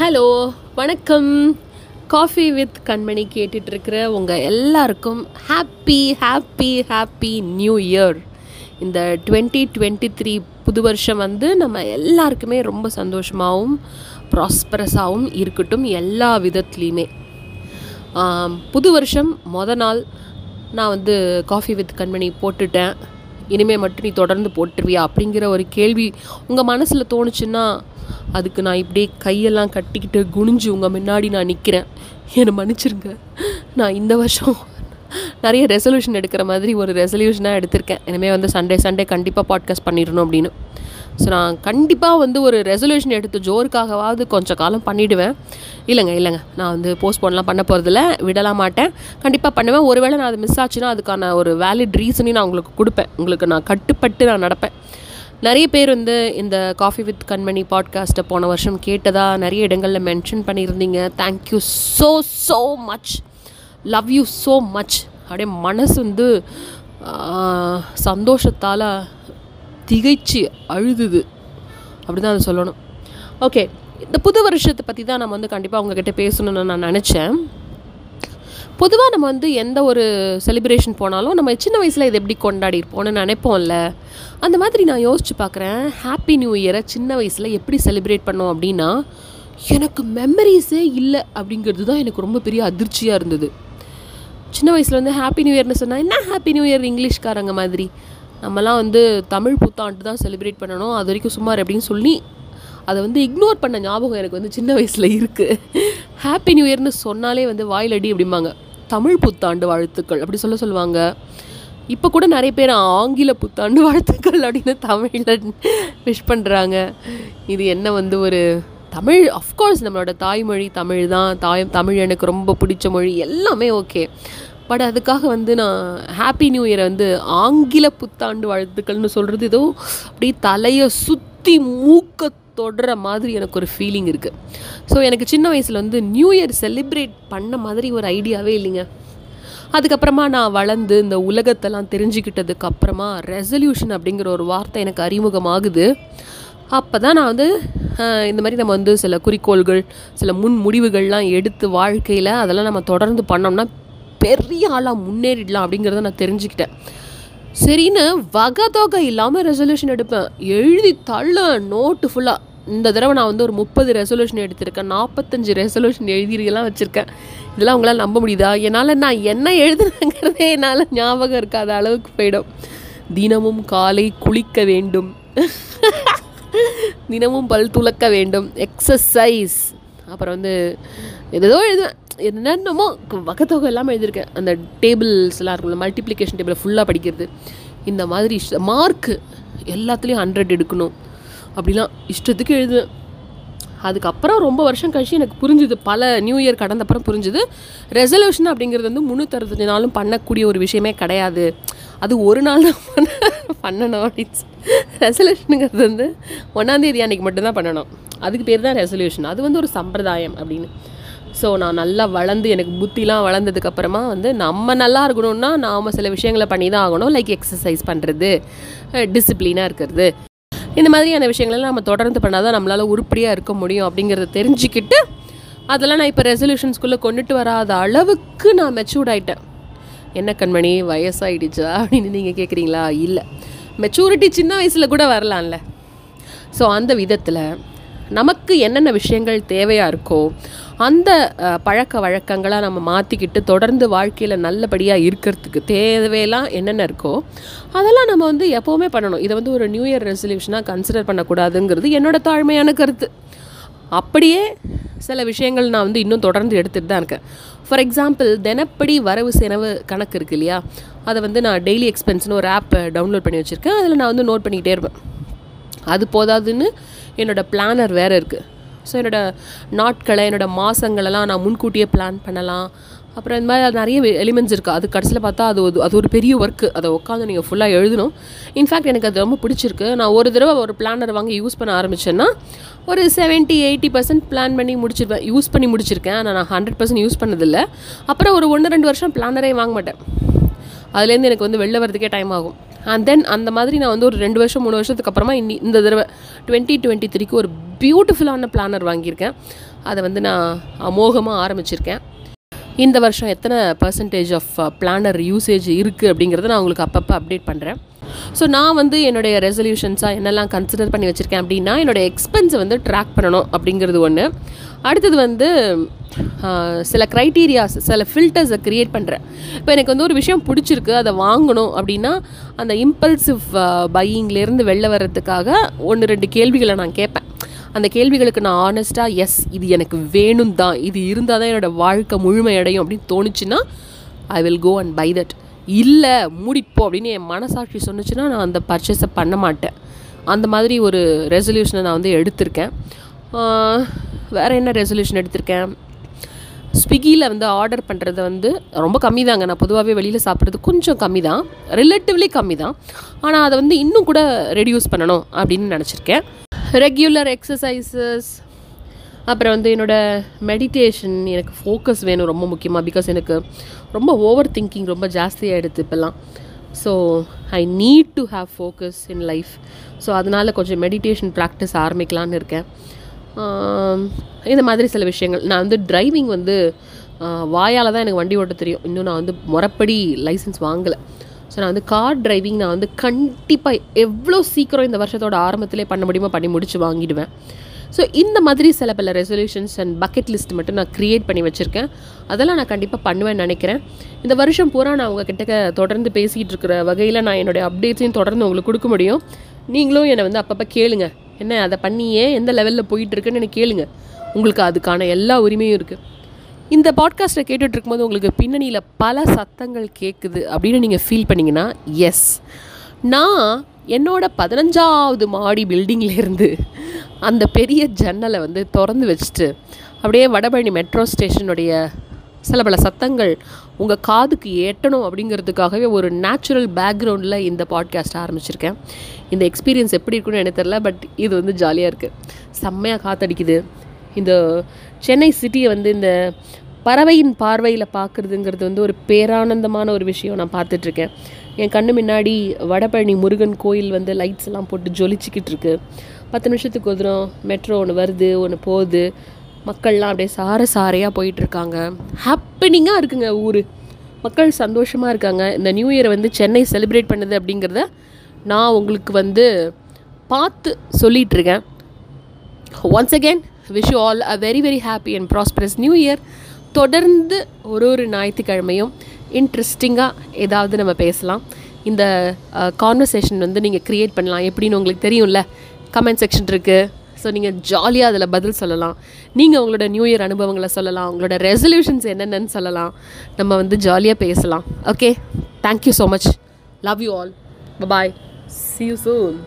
Hello வணக்கம். Coffee with கண்மணி கேட்டுட்ருக்கிற உங்கள் எல்லாருக்கும் happy happy happy new year இந்த டுவெண்ட்டி டுவெண்ட்டி த்ரீ புது வருஷம் வந்து நம்ம எல்லாருக்குமே ரொம்ப சந்தோஷமாகவும் ப்ராஸ்பரஸாகவும் இருக்கட்டும் எல்லா விதத்துலேயுமே. புது வருஷம் மொதல் நாள் நான் வந்து காஃபி வித் கண்மணி போட்டுட்டேன். இனிமேல் மட்டும் நீ தொடர்ந்து போட்டுருவியா அப்படிங்கிற ஒரு கேள்வி உங்கள் மனசில் தோணுச்சுன்னா அதுக்கு நான் இப்படியே கையெல்லாம் கட்டிக்கிட்டு குனிஞ்சு உங்கள் முன்னாடி நான் நிற்கிறேன் என்னை மன்னிச்சிருங்க. நான் இந்த வருஷம் நிறைய ரெசல்யூஷன் எடுக்கிற மாதிரி ஒரு ரெசல்யூஷனாக எடுத்திருக்கேன். இனிமேல் வந்து சண்டே சண்டே கண்டிப்பாக பாட்காஸ்ட் பண்ணிடணும் அப்படின்னு. ஸோ நான் கண்டிப்பாக வந்து ஒரு ரெசல்யூஷன் எடுத்து ஜோருக்காகவாவது கொஞ்சம் காலம் பண்ணிவிடுவேன் இல்லைங்க இல்லைங்க. நான் வந்து போஸ்ட்போன்லாம் பண்ண போகிறதில்ல விடலாம் மாட்டேன். கண்டிப்பாக பண்ணுவேன். ஒருவேளை நான் அது மிஸ் ஆச்சுன்னா அதுக்கான ஒரு வேலிட் ரீசனையும் நான் உங்களுக்கு கொடுப்பேன். உங்களுக்கு நான் கட்டுப்பட்டு நான் நடப்பேன். நிறைய பேர் வந்து இந்த காஃபி வித் கண்மணி பாட்காஸ்ட்டை போன வருஷம் கேட்டதாக நிறைய இடங்களில் மென்ஷன் பண்ணியிருந்தீங்க. Thank you so so much love you so much அப்படியே மனசு வந்து சந்தோஷத்தால் திகைச்சு அழுதுது. அப்படி தான் அதை சொல்லணும். ஓகே இந்த புது வருஷத்தை பற்றி தான் நம்ம வந்து கண்டிப்பாக அவங்கக்கிட்ட பேசணும்னு நான் நினச்சேன். பொதுவாக நம்ம வந்து எந்த ஒரு செலிப்ரேஷன் போனாலும் நம்ம சின்ன வயசில் இதை எப்படி கொண்டாடி இருப்போம்னு நினைப்போம்ல. அந்த மாதிரி நான் யோசிச்சு பார்க்குறேன். ஹாப்பி நியூ இயரை சின்ன வயசில் எப்படி செலிப்ரேட் பண்ணோம் அப்படின்னா எனக்கு மெமரிஸே இல்லை அப்படிங்கிறது தான் எனக்கு ரொம்ப பெரிய அதிர்ச்சியாக இருந்தது. சின்ன வயசில் வந்து ஹாப்பி நியூ இயர்னு சொன்னால் என்ன ஹாப்பி நியூ இயர் இங்கிலீஷ்காரங்க மாதிரி? நம்மலாம் வந்து தமிழ் புத்தாண்டு தான் செலிப்ரேட் பண்ணணும். அது வரைக்கும் சுமார் அப்படின்னு சொல்லி அதை வந்து இக்னோர் பண்ண ஞாபகம் எனக்கு வந்து சின்ன வயசில் இருக்குது ஹாப்பி நியூ இயர்னு சொன்னாலே வந்து வாயிலடி அப்படிம்பாங்க. தமிழ் புத்தாண்டு வாழ்த்துக்கள் அப்படி சொல்ல சொல்லுவாங்க. இப்போ கூட நிறைய பேர் ஆங்கில புத்தாண்டு வாழ்த்துக்கள் அப்படின்னு தமிழில் விஷ் பண்ணுறாங்க இது என்ன வந்து ஒரு தமிழ் அஃப்கோர்ஸ் நம்மளோட தாய்மொழி தமிழ் தான். தாய் தமிழ் எனக்கு ரொம்ப பிடிச்ச மொழி. எல்லாமே ஓகே பட் அதுக்காக வந்து நான் ஹாப்பி நியூ இயரை வந்து ஆங்கில புத்தாண்டு வாழ்த்துக்கள்னு சொல்கிறது ஏதோ அப்படியே தலையை சுற்றி மூக்க தொடுற மாதிரி எனக்கு ஒரு ஃபீலிங் இருக்குது ஸோ எனக்கு சின்ன வயசில் வந்து நியூ இயர் செலிப்ரேட் பண்ண மாதிரி ஒரு ஐடியாவே இல்லைங்க. அதுக்கப்புறமா நான் வளர்ந்து இந்த உலகத்தெல்லாம் தெரிஞ்சுக்கிட்டதுக்கு அப்புறமா ரெசல்யூஷன் அப்படிங்கிற ஒரு வார்த்தை எனக்கு அறிமுகமாகுது. அப்போ தான் நான் வந்து இந்த மாதிரி நம்ம வந்து சில குறிக்கோள்கள் சில முன் முடிவுகள்லாம் எடுத்து வாழ்க்கையில் அதெல்லாம் நம்ம தொடர்ந்து பண்ணோம்னா பெரிய ஆளாக முன்னேறிடலாம் அப்படிங்கிறத நான் தெரிஞ்சுக்கிட்டேன். சரின்னு வகை தொகை இல்லாமல் ரெசல்யூஷன் எடுப்பேன். எழுதி தள்ள நோட்டு ஃபுல்லாக இந்த தடவை நான் வந்து ஒரு முப்பது ரெசல்யூஷன் எடுத்திருக்கேன். நாற்பத்தஞ்சு ரெசல்யூஷன் எழுதியெல்லாம் வச்சுருக்கேன். இதெல்லாம் உங்களால் நம்ப முடியுதா? என்னால் நான் என்ன எழுதுனேங்கிறதே என்னால் ஞாபகம் இருக்காத அளவுக்கு போயிடும். தினமும் காலை குளிக்க வேண்டும். தினமும் பல் துலக்க வேண்டும். எக்ஸசைஸ் அப்புறம் வந்து ஏதோ எழுதுவேன். என்னென்னமோ வகத்தொகை எல்லாமே எழுதியிருக்கேன். அந்த டேபிள்ஸ்லாம் இருக்கும்ல மல்டிப்ளிகேஷன் டேபிள் ஃபுல்லாக படிக்கிறது. இந்த மாதிரி இஷ்ட மார்க்கு எல்லாத்துலேயும் ஹண்ட்ரட் எடுக்கணும். அப்படிலாம் இஷ்டத்துக்கு எழுதுவேன். அதுக்கப்புறம் ரொம்ப வருஷம் கழிச்சு எனக்கு புரிஞ்சுது பல நியூ இயர் கடந்த அப்புறம் புரிஞ்சுது ரெசல்யூஷன் அப்படிங்கிறது வந்து முந்நூற்றறுபத்தஞ்சு நாளும் பண்ணக்கூடிய ஒரு விஷயமே கிடையாது. அது ஒரு நாள் தான் பண்ண பண்ணணும் அப்படின்னு ரெசல்யூஷனுங்கிறது வந்து ஒன்றாந்தேதி அன்றைக்கி மட்டும்தான் பண்ணணும். அதுக்கு பேர் தான் ரெசல்யூஷன் அது வந்து ஒரு சம்பிரதாயம் அப்படின்னு. ஸோ நான் நல்லா வளர்ந்து எனக்கு புத்திலாம் வளர்ந்ததுக்கப்புறமா வந்து நம்ம நல்லா இருக்கணும்னா நாம் சில விஷயங்களை பண்ணி தான் ஆகணும் லைக் எக்ஸசைஸ் பண்ணுறது டிசிப்ளினாக இருக்கிறது. இந்த மாதிரியான விஷயங்கள்லாம் நம்ம தொடர்ந்து பண்ணால் தான் நம்மளால் உருப்படியாக இருக்க முடியும் அப்படிங்கிறத தெரிஞ்சுக்கிட்டு அதெல்லாம் நான் இப்போ ரெசல்யூஷன்ஸ்குள்ளே கொண்டுட்டு வராத அளவுக்கு நான் மெச்சூர்ட் ஆகிட்டேன் என்ன கண்மணி வயசாகிடுச்சா அப்படின்னு நீங்கள் கேட்குறீங்களா இல்லை. மெச்சூரிட்டி சின்ன வயசில் கூட வரலாம்ல. ஸோ அந்த விதத்தில் நமக்கு என்னென்ன விஷயங்கள் தேவையாக இருக்கோ அந்த பழக்க வழக்கங்களை நம்ம மாற்றிக்கிட்டு தொடர்ந்து வாழ்க்கையில் நல்லபடியாக இருக்கிறதுக்கு தேவையெல்லாம் என்னென்ன இருக்கோ அதெல்லாம் நம்ம வந்து எப்போவுமே பண்ணணும். இதை வந்து ஒரு நியூ இயர் ரெசல்யூஷனாக கன்சிடர் பண்ணக்கூடாதுங்கிறது என்னோட தாழ்மையான கருத்து. அப்படியே சில விஷயங்கள் நான் வந்து இன்னும் தொடர்ந்து எடுத்துகிட்டு தான் இருக்கேன். ஃபார் எக்ஸாம்பிள் தினப்படி வரவு செலவு கணக்கு இருக்கு இல்லையா? அதை வந்து நான் டெய்லி எக்ஸ்பென்ஸ்னு ஒரு ஆப் டவுன்லோட் பண்ணி வச்சுருக்கேன். அதில் நான் வந்து நோட் பண்ணிக்கிட்டே இருப்பேன். அது போதாதுன்னு என்னோடய பிளானர் வேறு இருக்குது ஸோ என்னோட நாட்களை என்னோட மாதங்களெல்லாம் நான் முன்கூட்டியே பிளான் பண்ணலாம். அப்புறம் இந்த மாதிரி நிறைய எலிமெண்ட்ஸ் இருக்குது அது கடைசியில் பார்த்தா அது ஒரு அது ஒரு பெரிய ஒர்க்கு அதை உட்காந்து நீங்கள் ஃபுல்லாக எழுதணும். இன்ஃபேக்ட் எனக்கு அது ரொம்ப பிடிச்சிருக்கு. நான் ஒரு தடவை ஒரு பிளானர் வாங்கி யூஸ் பண்ண ஆரம்பிச்சேன்னா ஒரு செவன்ட்டி எயிட்டி பர்சன்ட் பிளான் பண்ணி முடிச்சிருப்பேன் யூஸ் பண்ணி முடிச்சிருக்கேன். ஆனால் நான் ஹண்ட்ரட் பர்சன்ட் யூஸ் பண்ணதில்லை. அப்புறம் ஒரு ஒன்று ரெண்டு வருஷம் பிளானரே வாங்க மாட்டேன். அதுலேருந்து எனக்கு வந்து வெளில வரதுக்கே டைம் ஆகும். அண்ட் தென் அந்த மாதிரி நான் வந்து ஒரு ரெண்டு வருஷம் மூணு வருஷத்துக்கு அப்புறமா இன்னி இந்த தடவை டுவெண்ட்டி டுவெண்ட்டி த்ரீக்கு ஒரு பியூட்டிஃபுல்லான பிளானர் வாங்கியிருக்கேன். அதை வந்து நான் அமோகமாக ஆரம்பிச்சிருக்கேன். இந்த வருஷம் எத்தனை percentage of planner uh, usage இருக்குது அப்படிங்கிறத நான் உங்களுக்கு அப்பப்போ அப்டேட் பண்ணுறேன் ஸோ நான் வந்து என்னுடைய ரெசல்யூஷன்ஸாக என்னெல்லாம் கன்சிடர் பண்ணி வச்சுருக்கேன் அப்படின்னா என்னோடய எக்ஸ்பென்ஸை வந்து ட்ராக் பண்ணணும் அப்படிங்கிறது ஒன்று அடுத்தது வந்து சில க்ரைட்டீரியாஸ் சில ஃபில்டர்ஸை க்ரியேட் பண்ணுறேன் இப்போ எனக்கு வந்து ஒரு விஷயம் பிடிச்சிருக்கு அதை வாங்கணும் அப்படின்னா அந்த uh, இம்பல்சிவ் பையிங்லேருந்து வெளில வர்றதுக்காக ஒன்று ரெண்டு கேள்விகளை நான் கேட்பேன். அந்த கேள்விகளுக்கு நான் ஆனஸ்ட்டாக எஸ் இது எனக்கு வேணும் தான் இது இருந்தால் தான் என்னோடய வாழ்க்கை முழுமையடையும் அப்படின்னு தோணுச்சுன்னா I will go and buy that இல்லை மூடிப்போ அப்படின்னு என் மனசாட்சி சொன்னுச்சுன்னா நான் அந்த பர்ச்சேஸை பண்ண மாட்டேன். அந்த மாதிரி ஒரு ரெசல்யூஷனை நான் வந்து எடுத்திருக்கேன். வேறு என்ன ரெசல்யூஷன் எடுத்திருக்கேன்? ஸ்விக்கியில் வந்து ஆர்டர் பண்ணுறது வந்து ரொம்ப கம்மி தாங்க நான் பொதுவாகவே வெளியில் சாப்பிட்றது கொஞ்சம் கம்மி தான் ரிலேட்டிவ்லி கம்மி தான் ஆனால் அதை வந்து இன்னும் கூட ரெடியூஸ் பண்ணணும் அப்படின்னு நினச்சிருக்கேன். ரெகுலர் எக்ஸசைசஸ் அப்புறம் வந்து என்னோடய மெடிடேஷன் எனக்கு ஃபோக்கஸ் வேணும் ரொம்ப முக்கியமாக பிகாஸ் எனக்கு ரொம்ப ஓவர் திங்கிங் ரொம்ப ஜாஸ்தியாகிடுது இப்போல்லாம். So I need to have focus in life so அதனால் கொஞ்சம் மெடிடேஷன் ப்ராக்டிஸ் ஆரம்பிக்கலான்னு இருக்கேன். இந்த மாதிரி சில விஷயங்கள். நான் வந்து டிரைவிங் வந்து வாயால் தான் எனக்கு வண்டி ஓட்ட தெரியும். இன்னும் நான் வந்து முறப்படி லைசன்ஸ் வாங்கலை. ஸோ நான் வந்து கார் டிரைவிங் நான் வந்து கண்டிப்பாக எவ்வளோ சீக்கிரம் இந்த வருஷத்தோட ஆரம்பத்திலே பண்ண முடியுமோ பண்ணி முடிச்சு வாங்கிடுவேன். ஸோ இந்த மாதிரி சில பல ரெசல்யூஷன்ஸ் அண்ட் பக்கெட் லிஸ்ட் மட்டும் நான் க்ரியேட் பண்ணி வச்சுருக்கேன். அதெல்லாம் நான் கண்டிப்பாக பண்ணுவேன்னு நினைக்கிறேன். இந்த வருஷம் பூரா நான் உங்ககிட்ட தொடர்ந்து பேசிகிட்டு இருக்கிற வகையில் நான் என்னுடைய அப்டேட்ஸையும் தொடர்ந்து உங்களுக்கு கொடுக்க முடியும். நீங்களும் என்னை வந்து அப்பப்போ கேளுங்க. என்ன அதை பண்ணியே? எந்த லெவலில் போயிட்டுருக்குன்னு எனக்கு கேளுங்க. உங்களுக்கு அதுக்கான எல்லா உரிமையும் இருக்குது இந்த பாட்காஸ்ட்டை கேட்டுட்டு இருக்கும்போது உங்களுக்கு பின்னணியில் பல சத்தங்கள் கேட்குது அப்படின்னு நீங்கள் ஃபீல் பண்ணிங்கன்னா எஸ் நான் என்னோட பதினஞ்சாவது மாடி பில்டிங்லேருந்து அந்த பெரிய ஜன்னலை வந்து திறந்து வச்சுட்டு அப்படியே வடபழனி மெட்ரோ ஸ்டேஷனுடைய சில பல சத்தங்கள் உங்கள் காதுக்கு எட்டணும் அப்படிங்கிறதுக்காகவே ஒரு நேச்சுரல் பேக்ரவுண்டில் இந்த பாட்காஸ்ட் ஆரம்பிச்சிருக்கேன். இந்த எக்ஸ்பீரியன்ஸ் எப்படி இருக்குன்னு எனக்கு தெரில பட் இது வந்து ஜாலியாக இருக்குது செம்மையாக காத்தடிக்குது. இந்த சென்னை சிட்டியை வந்து இந்த பறவையின் பார்வையில் பார்க்குறதுங்கிறது வந்து ஒரு பேரானந்தமான ஒரு விஷயம் நான் பார்த்துட்ருக்கேன். என் கண்ணு முன்னாடி வடபழனி முருகன் கோயில் வந்து லைட்ஸ் எல்லாம் போட்டு ஜொலிச்சிக்கிட்டு இருக்கு. பத்து நிமிஷத்துக்கு ஒரு தூரம் மெட்ரோ ஒன்று வருது ஒன்று போகுது. மக்கள்லாம் அப்படியே சார சாரையாக போயிட்டுருக்காங்க ஹாப்பினிங்காக இருக்குங்க ஊர். மக்கள் சந்தோஷமாக இருக்காங்க. இந்த நியூ இயரை வந்து சென்னை செலிப்ரேட் பண்ணுது அப்படிங்கிறத நான் உங்களுக்கு வந்து பார்த்து சொல்லிகிட்ருக்கேன் once again wish you all a very very happy and prosperous new year தொடர்ந்து ஒரு ஒரு ஞாயிற்றுக்கிழமையும் இன்ட்ரெஸ்டிங்காக ஏதாவது நம்ம பேசலாம். இந்த கான்வர்சேஷன் வந்து நீங்கள் க்ரியேட் பண்ணலாம். எப்படின்னு உங்களுக்கு தெரியும்ல? கமெண்ட் செக்ஷன் இருக்குது ஸோ நீங்கள் ஜாலியாக அதில் பதில் சொல்லலாம். நீங்கள் உங்களோட நியூ இயர் அனுபவங்களை சொல்லலாம். உங்களோட ரெசல்யூஷன்ஸ் என்னென்னு சொல்லலாம். நம்ம வந்து ஜாலியாக பேசலாம். Okay thank you so much love you all bye see you soon